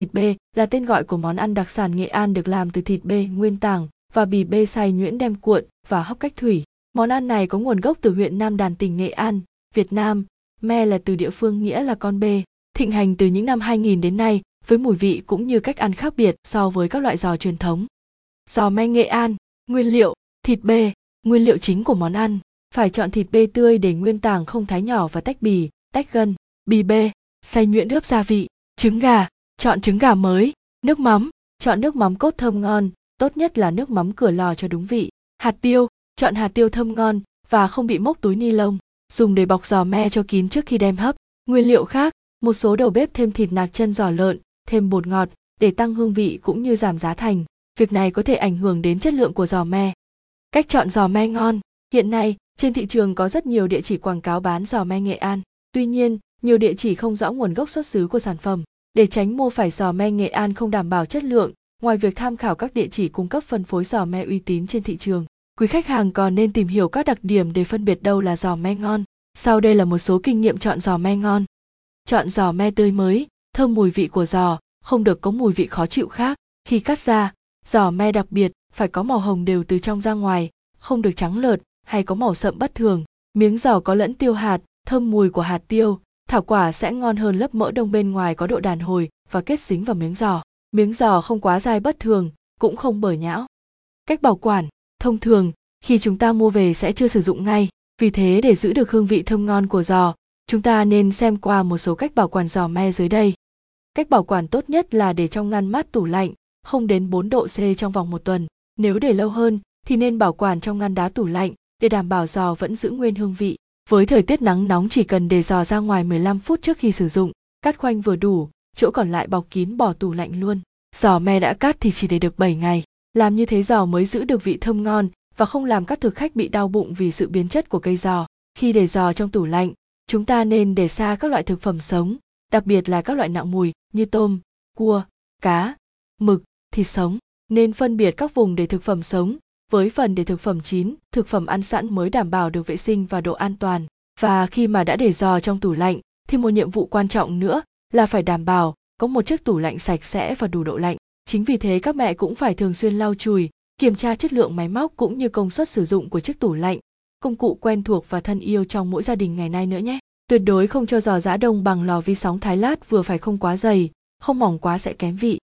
Thịt bê là tên gọi của món ăn đặc sản Nghệ An được làm từ thịt bê nguyên tảng và bì bê xay nhuyễn đem cuộn và hấp cách thủy. Món ăn này có nguồn gốc từ huyện Nam Đàn tỉnh Nghệ An, Việt Nam. Me là từ địa phương nghĩa là con bê, thịnh hành từ những năm 2000 đến nay với mùi vị cũng như cách ăn khác biệt so với các loại giò truyền thống. Giò me Nghệ An, nguyên liệu, thịt bê, nguyên liệu chính của món ăn. Phải chọn thịt bê tươi để nguyên tảng không thái nhỏ và tách bì, tách gân, bì bê, xay nhuyễn ướp gia vị, trứng gà, chọn trứng gà mới, nước mắm, chọn nước mắm cốt thơm ngon, tốt nhất là nước mắm cửa lò cho đúng vị. Hạt tiêu, chọn hạt tiêu thơm ngon và không bị mốc túi ni lông, dùng để bọc giò me cho kín trước khi đem hấp. Nguyên liệu khác, một số đầu bếp thêm thịt nạc chân giò lợn, thêm bột ngọt để tăng hương vị cũng như giảm giá thành. Việc này có thể ảnh hưởng đến chất lượng của giò me. Cách chọn giò me ngon. Hiện nay, trên thị trường có rất nhiều địa chỉ quảng cáo bán giò me Nghệ An. Tuy nhiên, nhiều địa chỉ không rõ nguồn gốc xuất xứ của sản phẩm. Để tránh mua phải giò me Nghệ An không đảm bảo chất lượng, ngoài việc tham khảo các địa chỉ cung cấp phân phối giò me uy tín trên thị trường, quý khách hàng còn nên tìm hiểu các đặc điểm để phân biệt đâu là giò me ngon. Sau đây là một số kinh nghiệm chọn giò me ngon. Chọn giò me tươi mới, thơm mùi vị của giò, không được có mùi vị khó chịu khác. Khi cắt ra, giò me đặc biệt phải có màu hồng đều từ trong ra ngoài, không được trắng lợt hay có màu sậm bất thường. Miếng giò có lẫn tiêu hạt, thơm mùi của hạt tiêu, thảo quả sẽ ngon hơn lớp mỡ đông bên ngoài có độ đàn hồi và kết dính vào miếng giò. Miếng giò không quá dai bất thường, cũng không bở nhão. Cách bảo quản, thông thường, khi chúng ta mua về sẽ chưa sử dụng ngay, vì thế để giữ được hương vị thơm ngon của giò, chúng ta nên xem qua một số cách bảo quản giò me dưới đây. Cách bảo quản tốt nhất là để trong ngăn mát tủ lạnh, không đến 4 độ C trong vòng một tuần. Nếu để lâu hơn thì nên bảo quản trong ngăn đá tủ lạnh để đảm bảo giò vẫn giữ nguyên hương vị. Với thời tiết nắng nóng chỉ cần để giò ra ngoài 15 phút trước khi sử dụng, cắt khoanh vừa đủ, chỗ còn lại bọc kín bỏ tủ lạnh luôn. Giò me đã cắt thì chỉ để được 7 ngày. Làm như thế giò mới giữ được vị thơm ngon và không làm các thực khách bị đau bụng vì sự biến chất của cây giò. Khi để giò trong tủ lạnh, chúng ta nên để xa các loại thực phẩm sống, đặc biệt là các loại nặng mùi như tôm, cua, cá, mực, thịt sống. Nên phân biệt các vùng để thực phẩm sống với phần để thực phẩm chín, thực phẩm ăn sẵn mới đảm bảo được vệ sinh và độ an toàn. Và khi mà đã để giò trong tủ lạnh, thì một nhiệm vụ quan trọng nữa là phải đảm bảo có một chiếc tủ lạnh sạch sẽ và đủ độ lạnh. Chính vì thế các mẹ cũng phải thường xuyên lau chùi, kiểm tra chất lượng máy móc cũng như công suất sử dụng của chiếc tủ lạnh, công cụ quen thuộc và thân yêu trong mỗi gia đình ngày nay nữa nhé. Tuyệt đối không cho giò giã đông bằng lò vi sóng thái lát vừa phải không quá dày, không mỏng quá sẽ kém vị.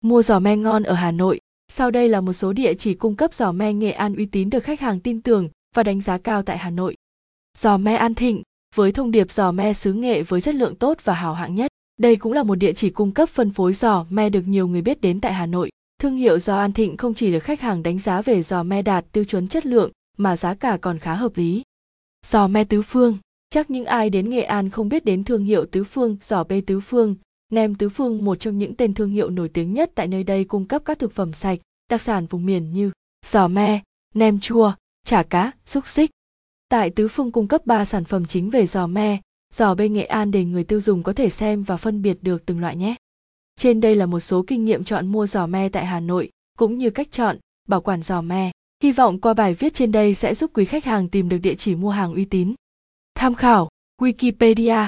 Mua giò me ngon ở Hà Nội, sau đây là một số địa chỉ cung cấp giò me Nghệ An uy tín được khách hàng tin tưởng và đánh giá cao tại Hà Nội. Giò me An Thịnh, với thông điệp giò me xứ nghệ với chất lượng tốt và hào hạng nhất. Đây cũng là một địa chỉ cung cấp phân phối giò me được nhiều người biết đến tại Hà Nội. Thương hiệu giò An Thịnh không chỉ được khách hàng đánh giá về giò me đạt tiêu chuẩn chất lượng mà giá cả còn khá hợp lý. Giò me tứ phương, chắc những ai đến Nghệ An không biết đến thương hiệu tứ phương, giò bê tứ phương, Nem Tứ Phương một trong những tên thương hiệu nổi tiếng nhất tại nơi đây cung cấp các thực phẩm sạch, đặc sản vùng miền như giò me, nem chua, chả cá, xúc xích. Tại Tứ Phương cung cấp 3 sản phẩm chính về giò me, giò bê Nghệ An để người tiêu dùng có thể xem và phân biệt được từng loại nhé. Trên đây là một số kinh nghiệm chọn mua giò me tại Hà Nội, cũng như cách chọn, bảo quản giò me. Hy vọng qua bài viết trên đây sẽ giúp quý khách hàng tìm được địa chỉ mua hàng uy tín. Tham khảo Wikipedia